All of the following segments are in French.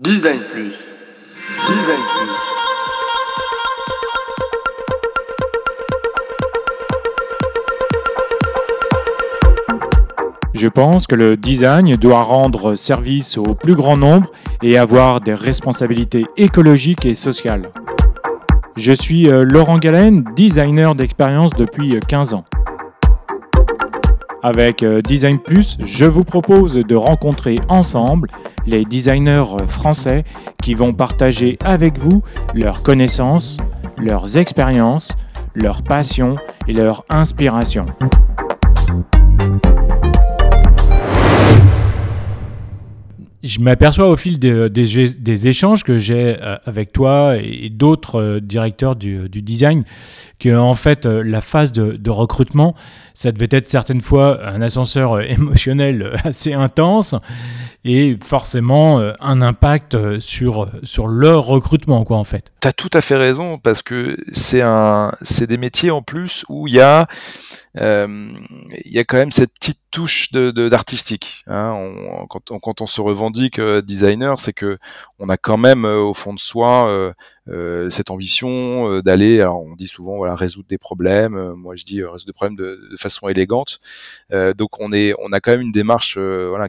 Design Plus. Design Plus. Je pense que le design doit rendre service au plus grand nombre et avoir des responsabilités écologiques et sociales. Je suis euh, Laurent Galen, designer d'expérience depuis 15 ans. Avec euh, Design Plus, je vous propose de rencontrer ensemble les designers français qui vont partager avec vous leurs connaissances, leurs expériences, leurs passions et leurs inspirations. Je m'aperçois au fil des, échanges que j'ai euh, avec toi et d'autres euh, directeurs du, design que en fait euh, la phase de, recrutement, ça devait être certaines fois un ascenseur émotionnel assez intense et forcément un impact sur, sur leur recrutement quoi en fait. T'as tout à fait raison parce que c'est un, c'est des métiers en plus où il y a, il y a quand même cette petite touche de, de- d'artistique. Hein. On- quand, on, quand on se revendique euh, designer, c'est que on a quand même euh, au fond de soi euh, cette ambition d'aller. Alors on dit souvent résoudre des problèmes. Moi je dis résoudre des problèmes de, de façon élégante. Donc on est, on a quand même une démarche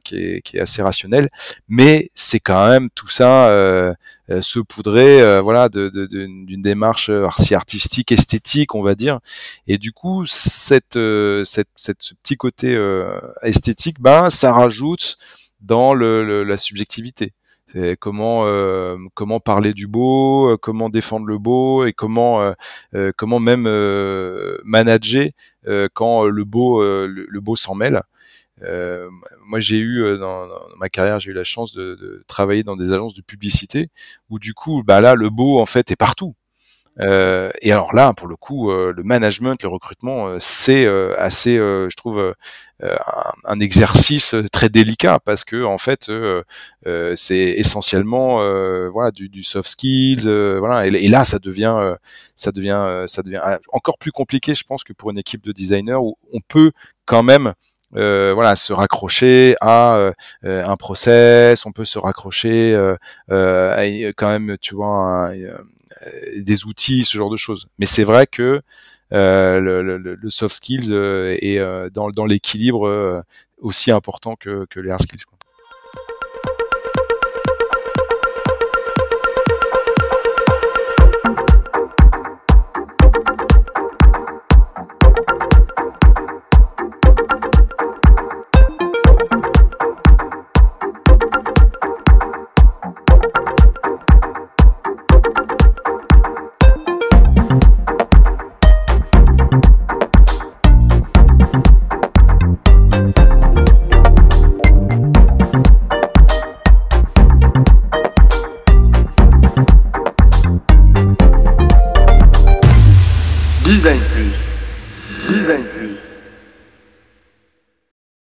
qui est assez rationnelle, mais c'est quand même tout ça. Euh, euh, saupoudré euh, voilà d'une démarche euh, arti- artistique esthétique on va dire. Et du coup cette, cette, cette ce petit côté esthétique ben ça rajoute dans le, le- la subjectivité. Comment euh, comment parler du beau comment défendre le beau et comment euh, comment même euh, manager quand le beau le beau s'en mêle euh, moi, j'ai eu euh, dans, dans ma carrière, j'ai eu la chance de, de travailler dans des agences de publicité où du coup, bah là, le beau en fait est partout. Euh, et alors là, pour le coup, euh, le management, le recrutement, euh, c'est euh, assez, euh, je trouve, un, un exercice très délicat parce que en fait, c'est essentiellement voilà du, du soft skills, voilà. Et, et là, ça devient, ça devient, ça devient euh, encore plus compliqué, je pense, que pour une équipe de designers où on peut quand même euh, voilà, se raccrocher à euh, un process, on peut se raccrocher euh, à quand même, tu vois, des outils, ce genre de choses. Mais c'est vrai que le, soft skills est dans, l'équilibre aussi important que, les hard skills. Design Plus. Design Plus.